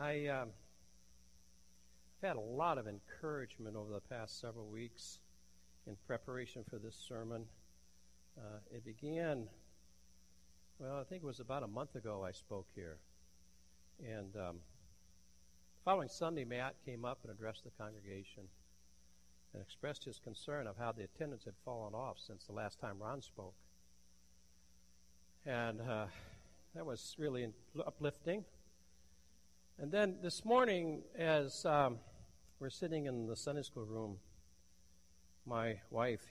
I, um, I've had a lot of encouragement over the past several weeks in preparation for this sermon. Uh, it began, well, I think it was about a month ago I spoke here. And um, following Sunday, Matt came up and addressed the congregation and expressed his concern of how the attendance had fallen off since the last time Ron spoke. And uh, that was really uplifting. And then this morning, as um, we're sitting in the Sunday school room, my wife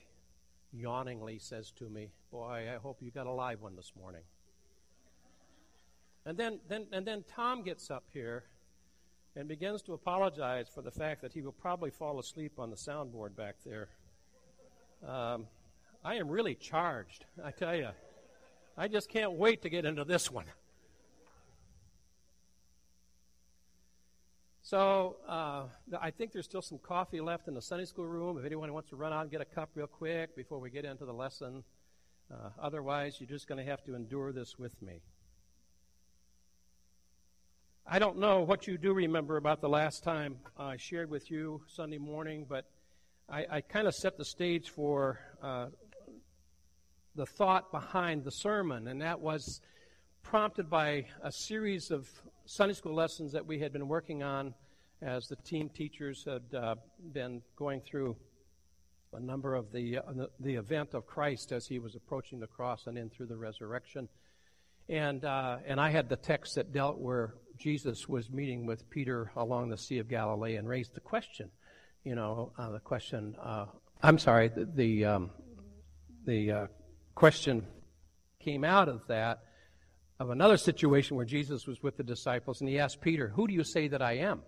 yawningly says to me, Boy, I hope you got a live one this morning. And then, then, and then Tom gets up here and begins to apologize for the fact that he will probably fall asleep on the soundboard back there. Um, I am really charged, I tell you. I just can't wait to get into this one. So uh, I think there's still some coffee left in the Sunday school room. If anyone wants to run out and get a cup real quick before we get into the lesson. Uh, otherwise, you're just going to have to endure this with me. I don't know what you do remember about the last time I shared with you Sunday morning, but I, I kind of set the stage for uh, the thought behind the sermon, and that was prompted by a series of Sunday school lessons that we had been working on as the team teachers had uh, been going through a number of the, uh, the event of Christ as he was approaching the cross and in through the resurrection. And, uh, and I had the text that dealt where Jesus was meeting with Peter along the Sea of Galilee and raised the question, you know, uh, the question, uh, I'm sorry, the, the, um, the uh, question came out of that of another situation where Jesus was with the disciples and he asked Peter, Who do you say that I am?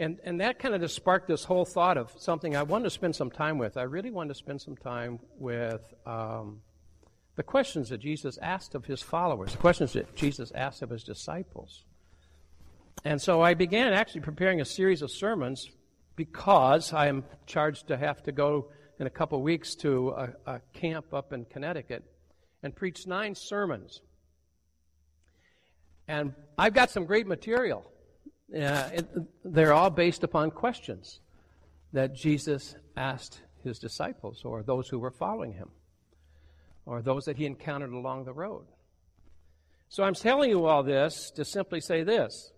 And, and that kind of just sparked this whole thought of something I wanted to spend some time with. I really wanted to spend some time with um, the questions that Jesus asked of his followers, the questions that Jesus asked of his disciples. And so I began actually preparing a series of sermons because I am charged to have to go in a couple weeks to a, a camp up in Connecticut and preach nine sermons and I've got some great material. It, they're all based upon questions that Jesus asked his disciples or those who were following him or those that he encountered along the road. So I'm telling you all this to simply say this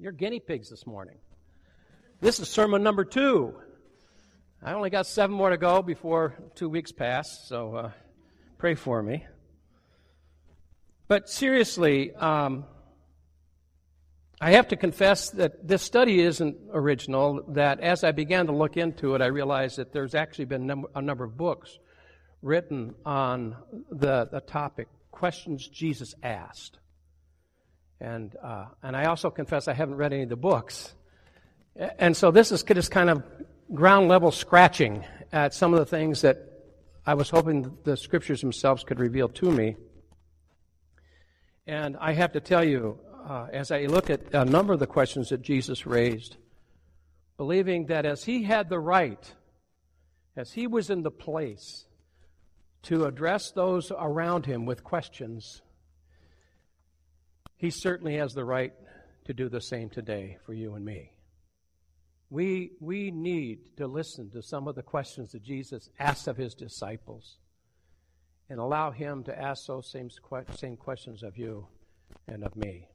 you're guinea pigs this morning. This is sermon number two. I only got seven more to go before two weeks pass, so uh, pray for me. But seriously, um, I have to confess that this study isn't original, that as I began to look into it, I realized that there's actually been a number of books written on the, the topic questions Jesus asked. And, uh, and I also confess I haven't read any of the books. And so this is just kind of ground level scratching at some of the things that I was hoping the scriptures themselves could reveal to me. And I have to tell you, uh, as I look at a number of the questions that Jesus raised, believing that as he had the right, as he was in the place to address those around him with questions, he certainly has the right to do the same today for you and me. We, we need to listen to some of the questions that Jesus asked of his disciples and allow Him to ask those same, same questions of you and of me.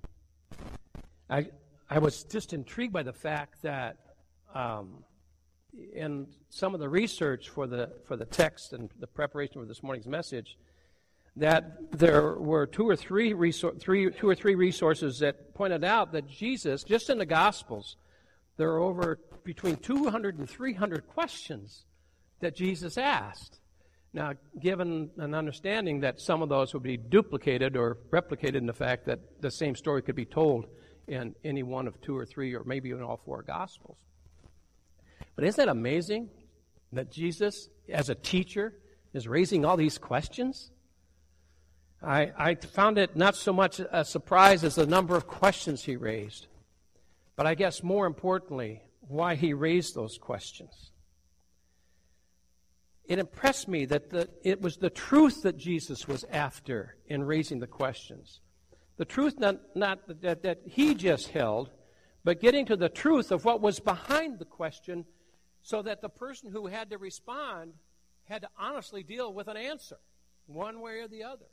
I, I was just intrigued by the fact that um, in some of the research for the, for the text and the preparation for this morning's message, that there were two or three, resor- three, two or three resources that pointed out that Jesus, just in the Gospels, there are over between 200 and 300 questions that Jesus asked. Now, given an understanding that some of those would be duplicated or replicated in the fact that the same story could be told in any one of two or three or maybe in all four Gospels. But isn't that amazing that Jesus, as a teacher, is raising all these questions? I, I found it not so much a surprise as the number of questions he raised, but I guess more importantly, why he raised those questions it impressed me that the, it was the truth that Jesus was after in raising the questions. The truth not, not that, that he just held, but getting to the truth of what was behind the question so that the person who had to respond had to honestly deal with an answer, one way or the other.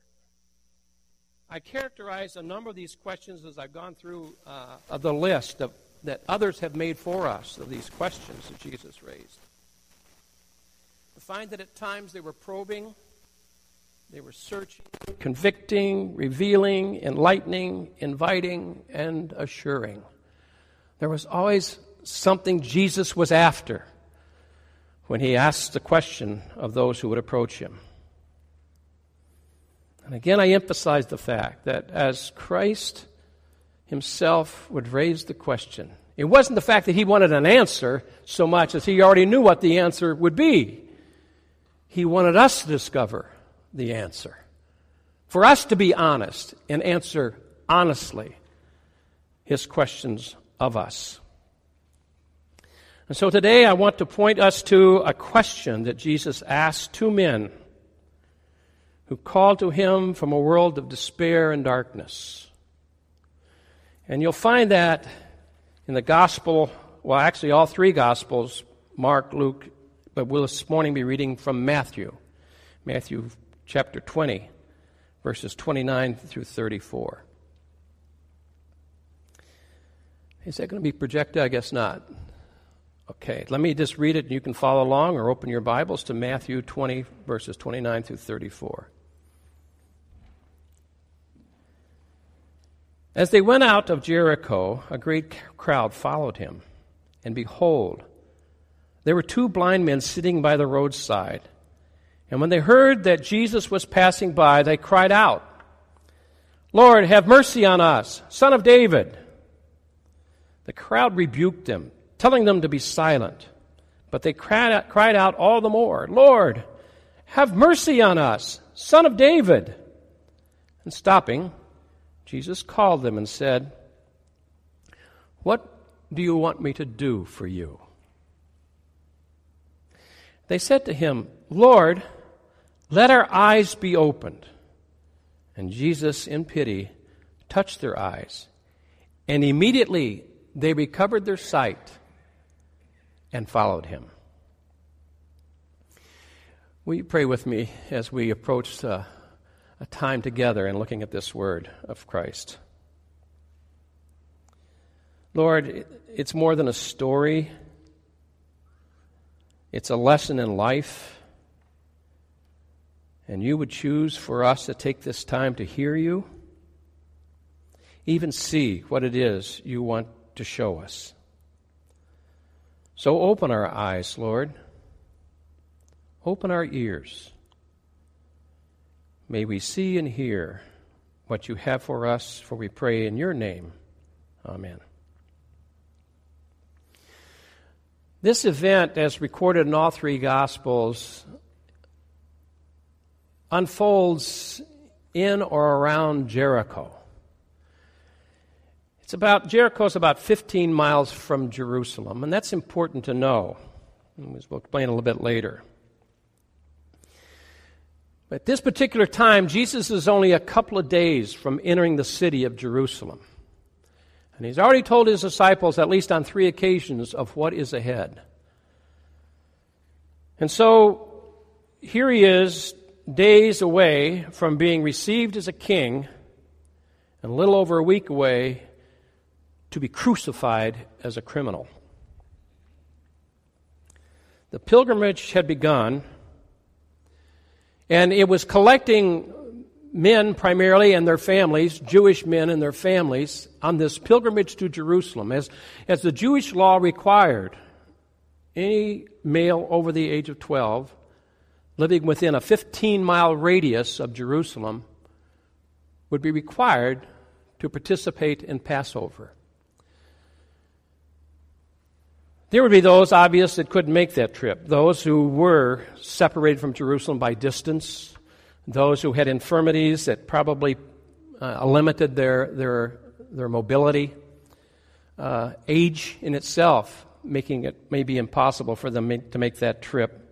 I characterized a number of these questions as I've gone through uh, the list of, that others have made for us of these questions that Jesus raised. Find that at times they were probing, they were searching, convicting, revealing, enlightening, inviting, and assuring. There was always something Jesus was after when he asked the question of those who would approach him. And again, I emphasize the fact that as Christ himself would raise the question, it wasn't the fact that he wanted an answer so much as he already knew what the answer would be. He wanted us to discover the answer. For us to be honest and answer honestly his questions of us. And so today I want to point us to a question that Jesus asked two men who called to him from a world of despair and darkness. And you'll find that in the gospel, well, actually, all three gospels Mark, Luke, but we'll this morning be reading from Matthew. Matthew chapter 20, verses 29 through 34. Is that going to be projected? I guess not. Okay, let me just read it and you can follow along or open your Bibles to Matthew 20, verses 29 through 34. As they went out of Jericho, a great crowd followed him. And behold, there were two blind men sitting by the roadside. And when they heard that Jesus was passing by, they cried out, Lord, have mercy on us, son of David. The crowd rebuked them, telling them to be silent. But they cried out, cried out all the more, Lord, have mercy on us, son of David. And stopping, Jesus called them and said, What do you want me to do for you? They said to him, Lord, let our eyes be opened. And Jesus, in pity, touched their eyes. And immediately they recovered their sight and followed him. Will you pray with me as we approach uh, a time together and looking at this word of Christ? Lord, it's more than a story, it's a lesson in life. And you would choose for us to take this time to hear you, even see what it is you want to show us. So open our eyes, Lord. Open our ears. May we see and hear what you have for us, for we pray in your name. Amen. This event, as recorded in all three Gospels, unfolds in or around Jericho. It's about Jericho is about 15 miles from Jerusalem, and that's important to know. We'll explain a little bit later. At this particular time, Jesus is only a couple of days from entering the city of Jerusalem. And he's already told his disciples, at least on three occasions, of what is ahead. And so here he is, days away from being received as a king, and a little over a week away to be crucified as a criminal. The pilgrimage had begun, and it was collecting men primarily and their families, Jewish men and their families, on this pilgrimage to Jerusalem. As, as the Jewish law required, any male over the age of 12 living within a 15 mile radius of Jerusalem would be required to participate in Passover. There would be those, obvious, that couldn't make that trip. Those who were separated from Jerusalem by distance. Those who had infirmities that probably uh, limited their, their, their mobility. Uh, age in itself making it maybe impossible for them to make that trip.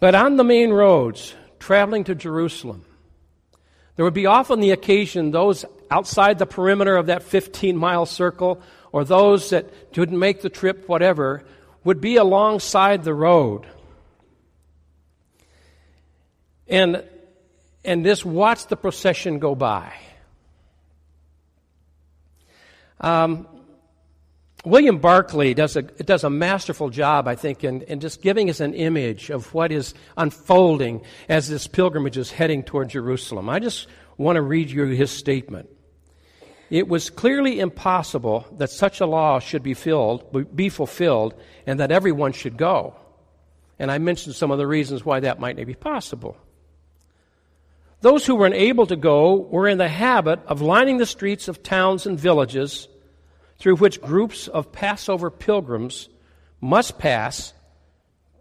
But on the main roads, traveling to Jerusalem, There would be often the occasion those outside the perimeter of that 15 mile circle or those that didn't make the trip, whatever, would be alongside the road. And, and just watch the procession go by. Um, William Barclay does a, does a masterful job, I think, in, in just giving us an image of what is unfolding as this pilgrimage is heading toward Jerusalem. I just want to read you his statement. It was clearly impossible that such a law should be, filled, be fulfilled and that everyone should go. And I mentioned some of the reasons why that might not be possible. Those who were unable to go were in the habit of lining the streets of towns and villages through which groups of Passover pilgrims must pass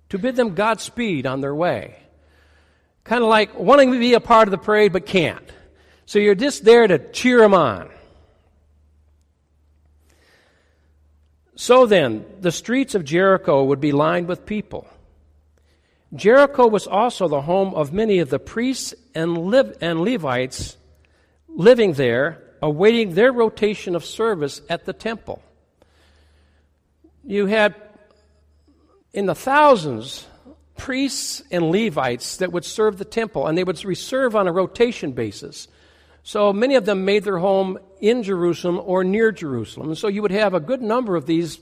to bid them Godspeed on their way. Kind of like wanting to be a part of the parade but can't. So you're just there to cheer them on. So then, the streets of Jericho would be lined with people. Jericho was also the home of many of the priests and, and Levites living there awaiting their rotation of service at the temple. You had in the thousands priests and Levites that would serve the temple, and they would serve on a rotation basis. So many of them made their home in Jerusalem or near Jerusalem. So you would have a good number of these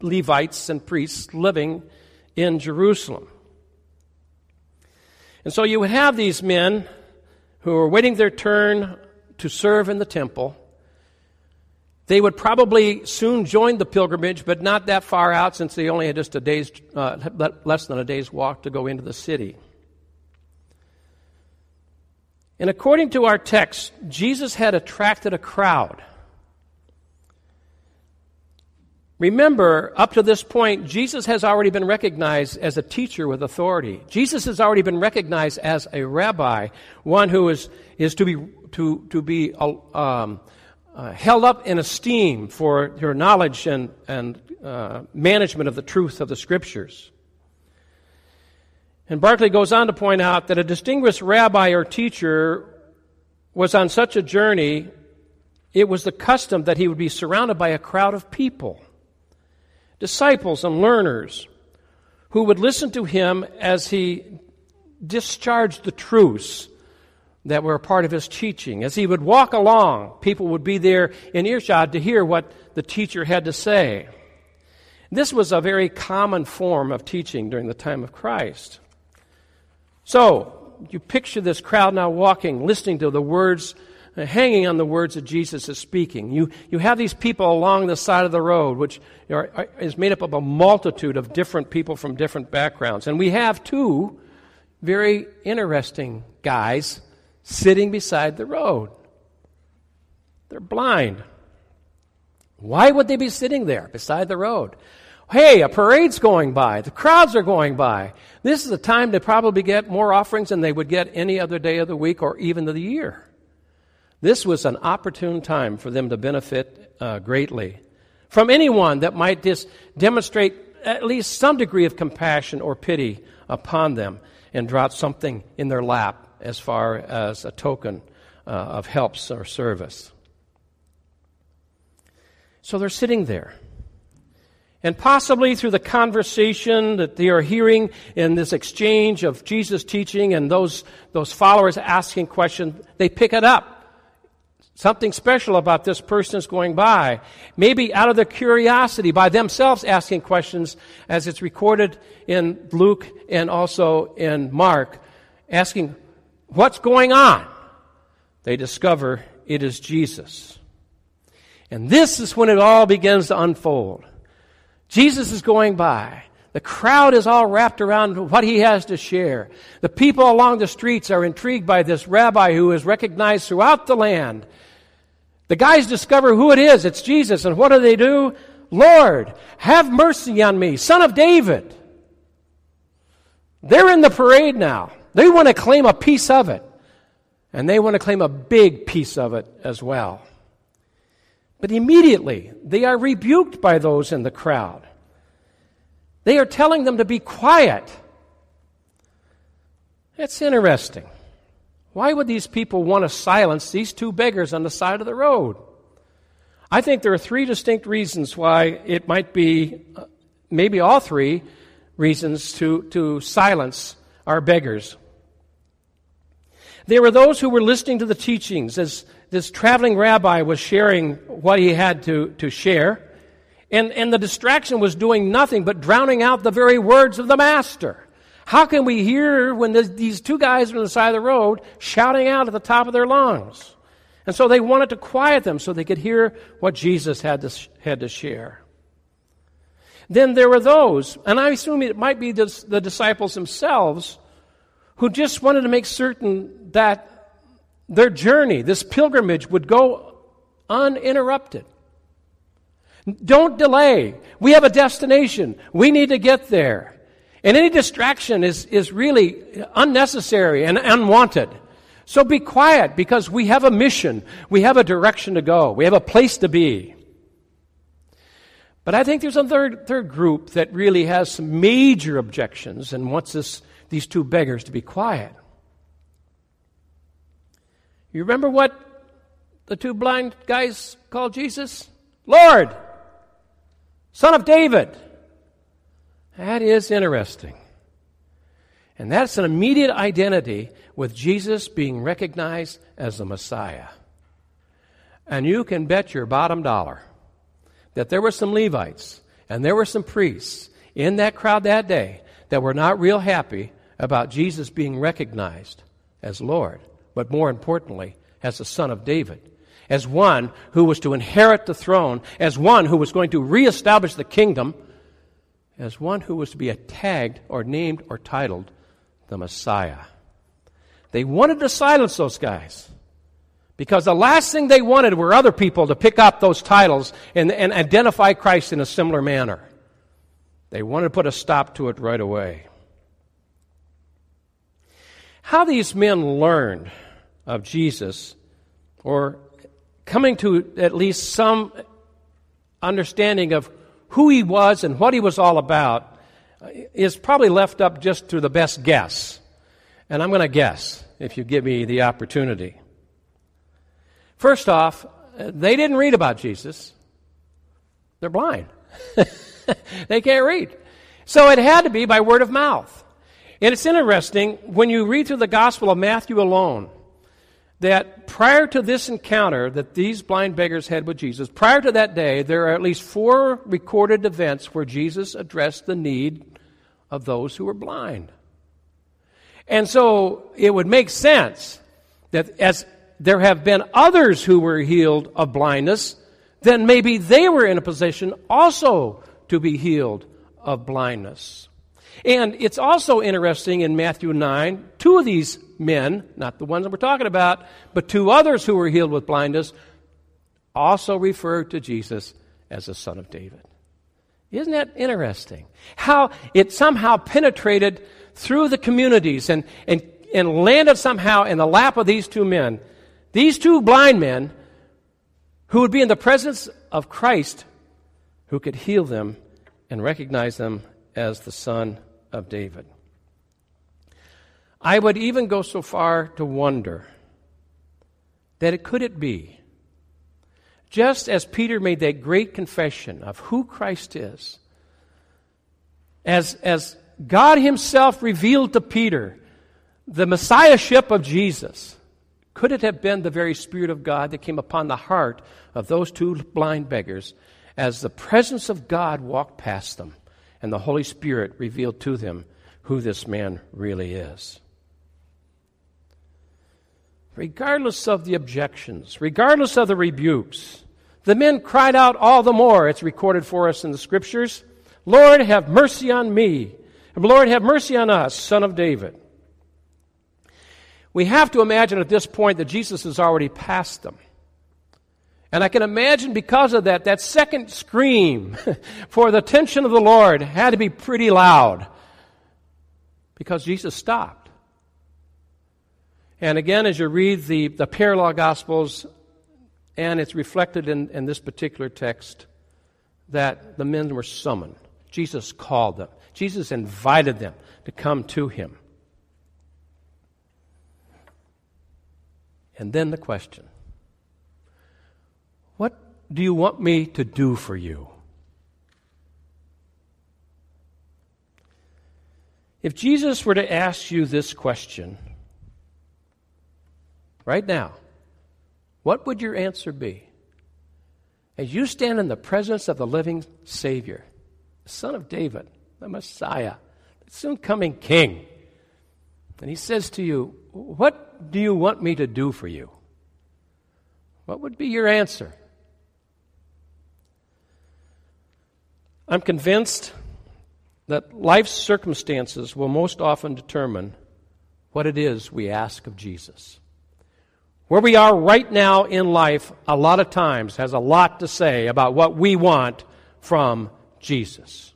Levites and priests living in Jerusalem. And so you would have these men who were waiting their turn to serve in the temple. They would probably soon join the pilgrimage, but not that far out since they only had just a day's, uh, less than a day's walk to go into the city. And according to our text, Jesus had attracted a crowd. Remember, up to this point, Jesus has already been recognized as a teacher with authority. Jesus has already been recognized as a rabbi, one who is, is to be to, to be uh, um, uh, held up in esteem for your knowledge and, and uh, management of the truth of the Scriptures. And Barclay goes on to point out that a distinguished rabbi or teacher was on such a journey, it was the custom that he would be surrounded by a crowd of people, disciples and learners, who would listen to him as he discharged the truths that were a part of his teaching. As he would walk along, people would be there in earshot to hear what the teacher had to say. This was a very common form of teaching during the time of Christ. So, you picture this crowd now walking, listening to the words, Uh, hanging on the words that Jesus is speaking. You, you have these people along the side of the road, which are, are, is made up of a multitude of different people from different backgrounds. And we have two very interesting guys sitting beside the road. They're blind. Why would they be sitting there beside the road? Hey, a parade's going by. The crowds are going by. This is a time to probably get more offerings than they would get any other day of the week or even of the year. This was an opportune time for them to benefit uh, greatly from anyone that might demonstrate at least some degree of compassion or pity upon them and drop something in their lap as far as a token uh, of helps or service. So they're sitting there. And possibly through the conversation that they are hearing in this exchange of Jesus teaching and those, those followers asking questions, they pick it up. Something special about this person is going by. Maybe out of their curiosity, by themselves asking questions, as it's recorded in Luke and also in Mark, asking, What's going on? They discover it is Jesus. And this is when it all begins to unfold. Jesus is going by. The crowd is all wrapped around what he has to share. The people along the streets are intrigued by this rabbi who is recognized throughout the land. The guys discover who it is. It's Jesus. And what do they do? Lord, have mercy on me, son of David. They're in the parade now. They want to claim a piece of it. And they want to claim a big piece of it as well. But immediately, they are rebuked by those in the crowd. They are telling them to be quiet. That's interesting. Why would these people want to silence these two beggars on the side of the road? I think there are three distinct reasons why it might be, uh, maybe all three reasons to, to silence our beggars. There were those who were listening to the teachings as this traveling rabbi was sharing what he had to, to share, and, and the distraction was doing nothing but drowning out the very words of the master. How can we hear when these two guys are on the side of the road shouting out at the top of their lungs? And so they wanted to quiet them so they could hear what Jesus had to, had to share. Then there were those, and I assume it might be the, the disciples themselves, who just wanted to make certain that their journey, this pilgrimage, would go uninterrupted. Don't delay. We have a destination. We need to get there. And any distraction is, is really unnecessary and unwanted. So be quiet because we have a mission. We have a direction to go. We have a place to be. But I think there's a third, third group that really has some major objections and wants this, these two beggars to be quiet. You remember what the two blind guys called Jesus? Lord, Son of David. That is interesting. And that's an immediate identity with Jesus being recognized as the Messiah. And you can bet your bottom dollar that there were some Levites and there were some priests in that crowd that day that were not real happy about Jesus being recognized as Lord, but more importantly, as the Son of David, as one who was to inherit the throne, as one who was going to reestablish the kingdom, as one who was to be tagged or named or titled the Messiah. They wanted to silence those guys. Because the last thing they wanted were other people to pick up those titles and, and identify Christ in a similar manner. They wanted to put a stop to it right away. How these men learned of Jesus, or coming to at least some understanding of who he was and what he was all about, is probably left up just to the best guess. And I'm going to guess if you give me the opportunity. First off, they didn't read about Jesus. They're blind. they can't read. So it had to be by word of mouth. And it's interesting when you read through the Gospel of Matthew alone that prior to this encounter that these blind beggars had with Jesus, prior to that day, there are at least four recorded events where Jesus addressed the need of those who were blind. And so it would make sense that as there have been others who were healed of blindness, then maybe they were in a position also to be healed of blindness. And it's also interesting in Matthew 9, two of these men, not the ones that we're talking about, but two others who were healed with blindness, also refer to Jesus as the Son of David. Isn't that interesting? How it somehow penetrated through the communities and, and, and landed somehow in the lap of these two men. These two blind men who would be in the presence of Christ who could heal them and recognize them as the Son of David. I would even go so far to wonder that it could it be just as Peter made that great confession of who Christ is, as, as God Himself revealed to Peter the Messiahship of Jesus, could it have been the very Spirit of God that came upon the heart of those two blind beggars as the presence of God walked past them and the Holy Spirit revealed to them who this man really is? Regardless of the objections, regardless of the rebukes. The men cried out all the more, it's recorded for us in the scriptures Lord, have mercy on me. And Lord, have mercy on us, son of David. We have to imagine at this point that Jesus has already passed them. And I can imagine because of that, that second scream for the attention of the Lord had to be pretty loud because Jesus stopped. And again, as you read the, the parallel Gospels, and it's reflected in, in this particular text, that the men were summoned. Jesus called them, Jesus invited them to come to him. And then the question What do you want me to do for you? If Jesus were to ask you this question right now, what would your answer be? As you stand in the presence of the living Savior, the Son of David, the Messiah, the soon coming King, and he says to you, What do you want me to do for you? What would be your answer? I'm convinced that life's circumstances will most often determine what it is we ask of Jesus. Where we are right now in life, a lot of times, has a lot to say about what we want from Jesus.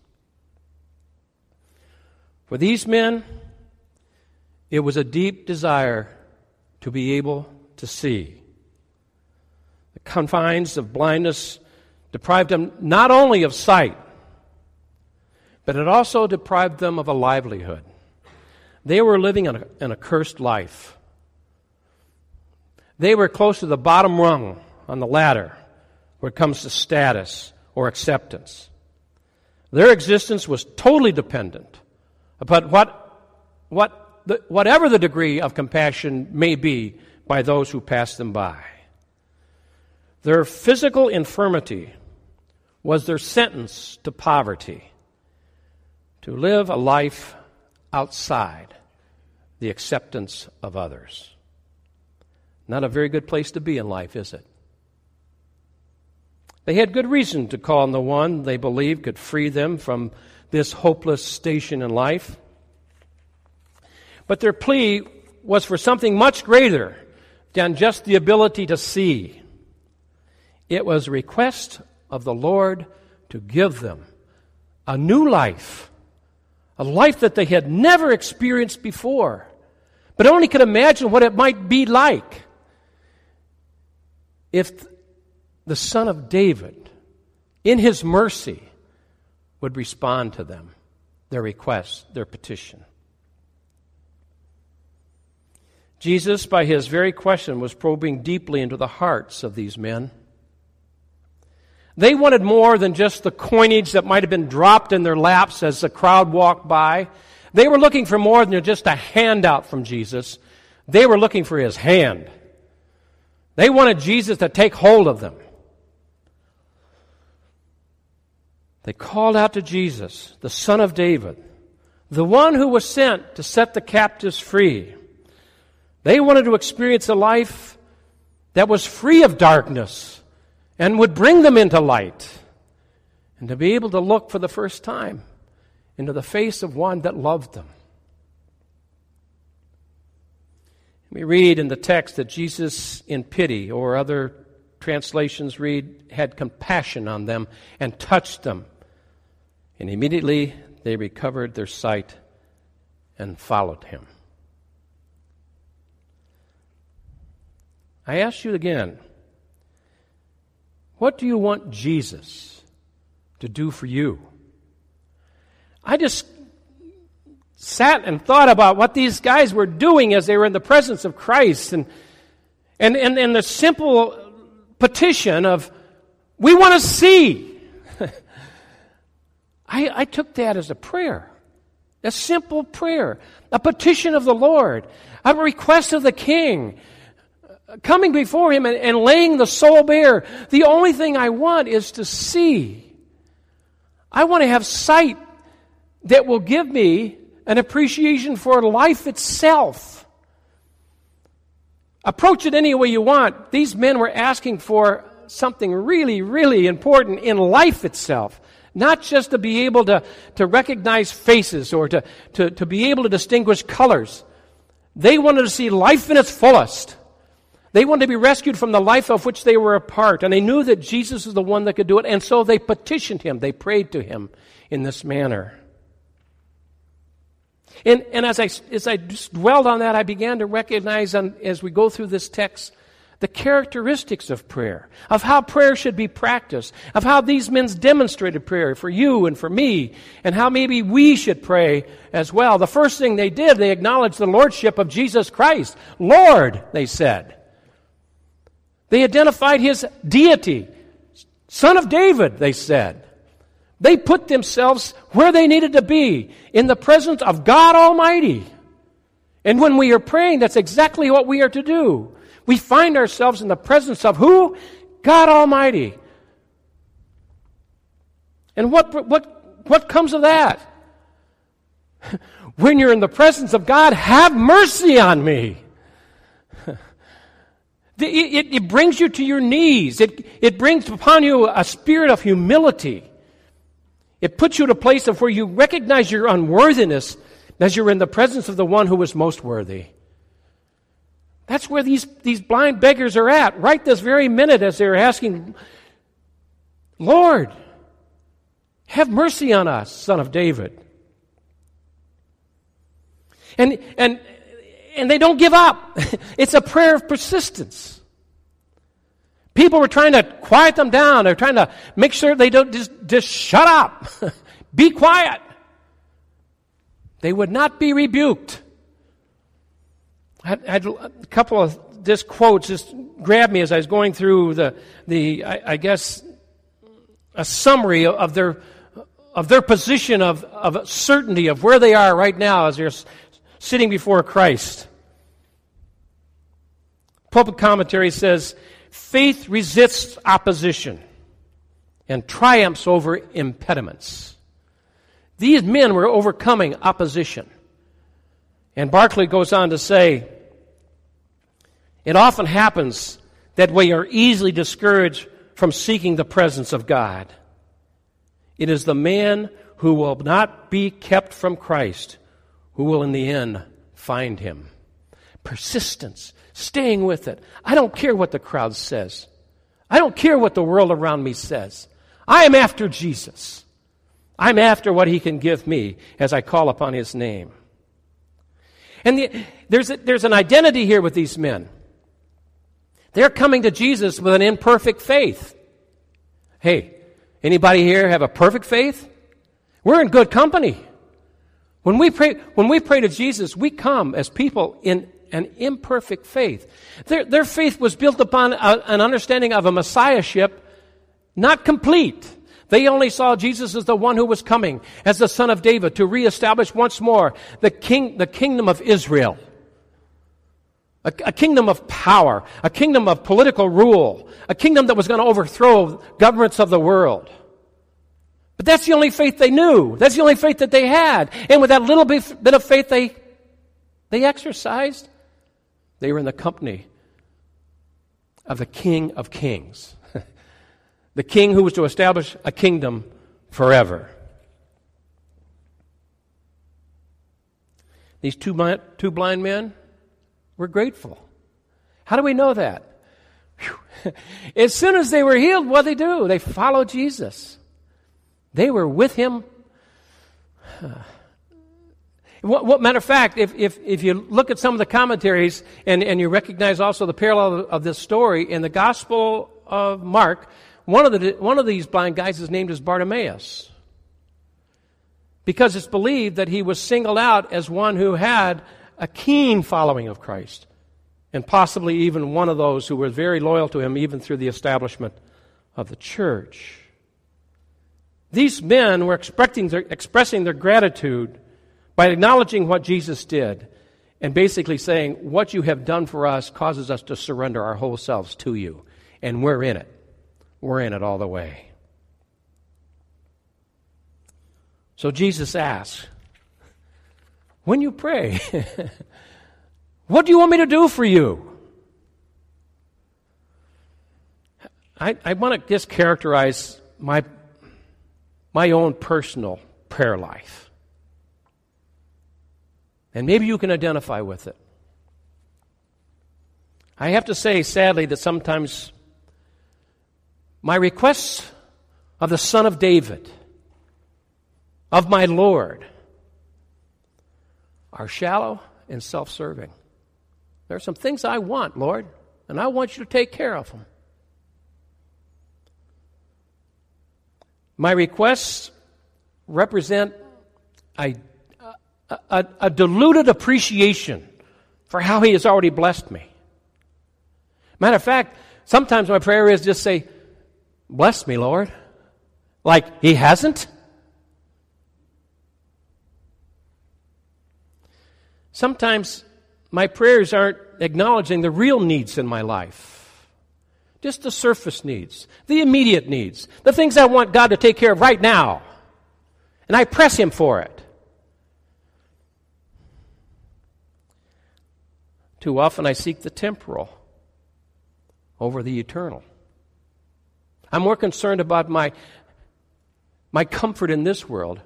For these men, it was a deep desire to be able to see. The confines of blindness deprived them not only of sight, but it also deprived them of a livelihood. They were living in a, in a cursed life. They were close to the bottom rung on the ladder when it comes to status or acceptance. Their existence was totally dependent upon what, what the, whatever the degree of compassion may be by those who pass them by. Their physical infirmity was their sentence to poverty to live a life outside the acceptance of others. Not a very good place to be in life, is it? They had good reason to call on the one they believed could free them from this hopeless station in life. But their plea was for something much greater than just the ability to see. It was a request of the Lord to give them a new life a life that they had never experienced before, but only could imagine what it might be like if the Son of David, in his mercy, would respond to them, their request, their petition. Jesus, by his very question, was probing deeply into the hearts of these men. They wanted more than just the coinage that might have been dropped in their laps as the crowd walked by. They were looking for more than just a handout from Jesus. They were looking for his hand. They wanted Jesus to take hold of them. They called out to Jesus, the Son of David, the one who was sent to set the captives free. They wanted to experience a life that was free of darkness and would bring them into light. And to be able to look for the first time into the face of one that loved them. We read in the text that Jesus, in pity, or other translations read, had compassion on them and touched them. And immediately they recovered their sight and followed him. I ask you again what do you want Jesus to do for you? I just sat and thought about what these guys were doing as they were in the presence of Christ and and, and, and the simple petition of, we want to see. I, I took that as a prayer, a simple prayer, a petition of the Lord, a request of the King, coming before Him and, and laying the soul bare. The only thing I want is to see. I want to have sight that will give me an appreciation for life itself. Approach it any way you want. These men were asking for something really, really important in life itself. Not just to be able to, to recognize faces or to, to, to be able to distinguish colors. They wanted to see life in its fullest. They wanted to be rescued from the life of which they were a part, and they knew that Jesus was the one that could do it, and so they petitioned him. They prayed to him in this manner. And, and as I, as I dwelled on that, I began to recognize on, as we go through this text the characteristics of prayer, of how prayer should be practiced, of how these men demonstrated prayer for you and for me, and how maybe we should pray as well. The first thing they did, they acknowledged the lordship of Jesus Christ. Lord, they said. They identified his deity. Son of David, they said. They put themselves where they needed to be, in the presence of God Almighty. And when we are praying, that's exactly what we are to do. We find ourselves in the presence of who? God Almighty. And what, what, what comes of that? When you're in the presence of God, have mercy on me. It, it, it, brings you to your knees. It, it brings upon you a spirit of humility. It puts you in a place of where you recognize your unworthiness as you're in the presence of the one who is most worthy. That's where these, these blind beggars are at, right this very minute as they're asking, Lord, have mercy on us, son of David. And, and, and they don't give up. it's a prayer of persistence. People were trying to quiet them down. They're trying to make sure they don't just, just shut up. be quiet. They would not be rebuked. I had a couple of just quotes just grabbed me as I was going through the, the I, I guess, a summary of their, of their position of, of certainty of where they are right now as they're sitting before Christ. Pulpit commentary says, faith resists opposition and triumphs over impediments. These men were overcoming opposition. And Barclay goes on to say, it often happens that we are easily discouraged from seeking the presence of God. It is the man who will not be kept from Christ who will in the end find him. Persistence, staying with it. I don't care what the crowd says. I don't care what the world around me says. I am after Jesus. I'm after what he can give me as I call upon his name. And the, there's, a, there's an identity here with these men. They're coming to Jesus with an imperfect faith. Hey, anybody here have a perfect faith? We're in good company. When we pray, when we pray to Jesus, we come as people in an imperfect faith. Their, their faith was built upon a, an understanding of a messiahship not complete. They only saw Jesus as the one who was coming, as the son of David, to reestablish once more the, king, the kingdom of Israel. A, a kingdom of power, a kingdom of political rule, a kingdom that was going to overthrow governments of the world. But that's the only faith they knew. That's the only faith that they had. And with that little bit, of faith they, they exercised, they were in the company of the King of Kings, the King who was to establish a kingdom forever. These two, two blind men were grateful. How do we know that? As soon as they were healed, what did they do? They followed Jesus. They were with him. What, what, matter of fact, if, if, if you look at some of the commentaries and, and you recognize also the parallel of, of this story in the Gospel of Mark, one of, the, one of these blind guys is named as Bartimaeus. Because it's believed that he was singled out as one who had a keen following of Christ, and possibly even one of those who were very loyal to him even through the establishment of the church. These men were their, expressing their gratitude by acknowledging what Jesus did and basically saying, What you have done for us causes us to surrender our whole selves to you. And we're in it. We're in it all the way. So Jesus asks, When you pray, what do you want me to do for you? I, I want to just characterize my my own personal prayer life. And maybe you can identify with it. I have to say, sadly, that sometimes my requests of the Son of David, of my Lord, are shallow and self serving. There are some things I want, Lord, and I want you to take care of them. My requests represent a, a, a, diluted appreciation for how He has already blessed me. Matter of fact, sometimes my prayer is just say, Bless me, Lord. Like He hasn't. Sometimes my prayers aren't acknowledging the real needs in my life. Just the surface needs, the immediate needs, the things I want God to take care of right now. And I press Him for it. Too often I seek the temporal over the eternal. I'm more concerned about my, my comfort in this world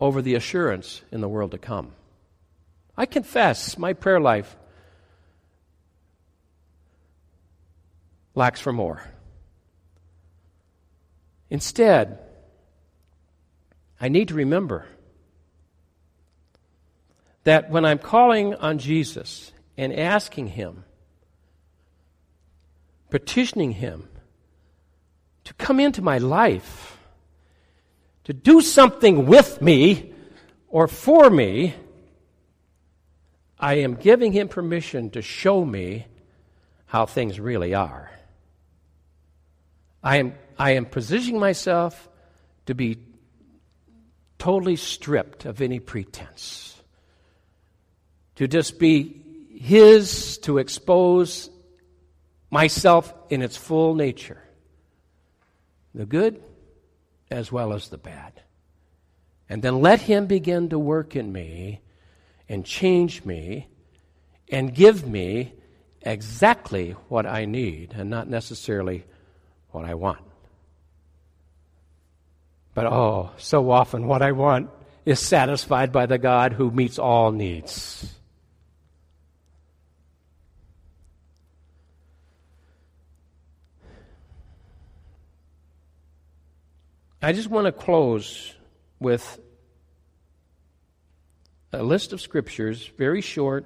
over the assurance in the world to come. I confess my prayer life lacks for more. Instead, I need to remember that when I'm calling on Jesus and asking Him, petitioning Him to come into my life, to do something with me or for me, I am giving Him permission to show me how things really are. I am, I am positioning myself to be totally stripped of any pretense, to just be His, to expose myself in its full nature the good as well as the bad. And then let Him begin to work in me and change me and give me exactly what I need and not necessarily what I want. But oh, so often what I want is satisfied by the God who meets all needs. I just want to close with a list of scriptures, very short,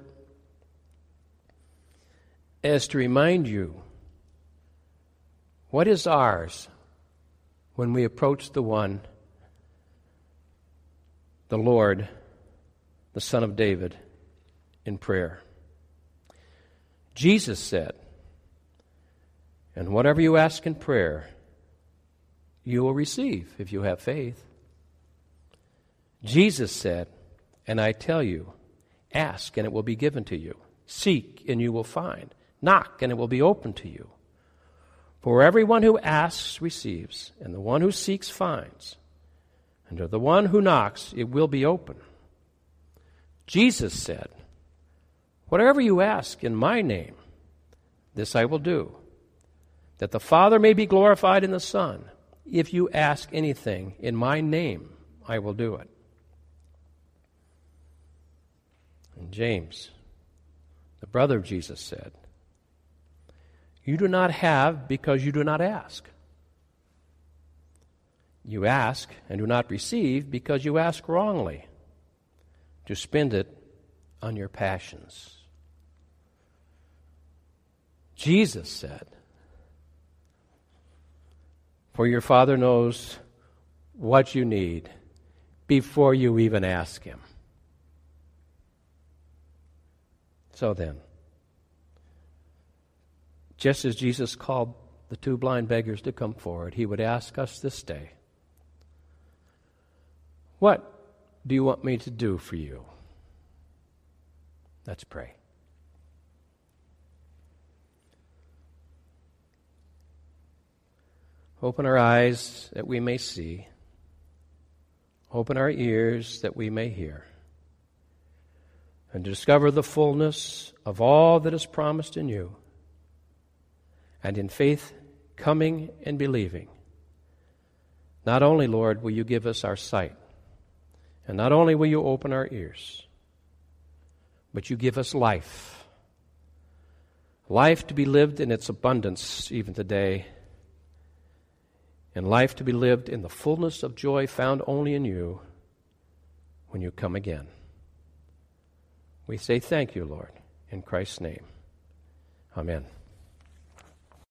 as to remind you what is ours when we approach the one, the Lord, the Son of David, in prayer. Jesus said, And whatever you ask in prayer, you will receive if you have faith. Jesus said, And I tell you, ask and it will be given to you. Seek and you will find. Knock, and it will be open to you. For everyone who asks receives, and the one who seeks finds. And to the one who knocks, it will be open. Jesus said, Whatever you ask in my name, this I will do, that the Father may be glorified in the Son. If you ask anything in my name, I will do it. And James, the brother of Jesus, said, you do not have because you do not ask. You ask and do not receive because you ask wrongly to spend it on your passions. Jesus said, For your Father knows what you need before you even ask Him. So then, just as Jesus called the two blind beggars to come forward, he would ask us this day, What do you want me to do for you? Let's pray. Open our eyes that we may see. Open our ears that we may hear. And discover the fullness of all that is promised in you and in faith, coming and believing. Not only, Lord, will you give us our sight, and not only will you open our ears, but you give us life. Life to be lived in its abundance even today, and life to be lived in the fullness of joy found only in you when you come again. We say thank you, Lord, in Christ's name. Amen.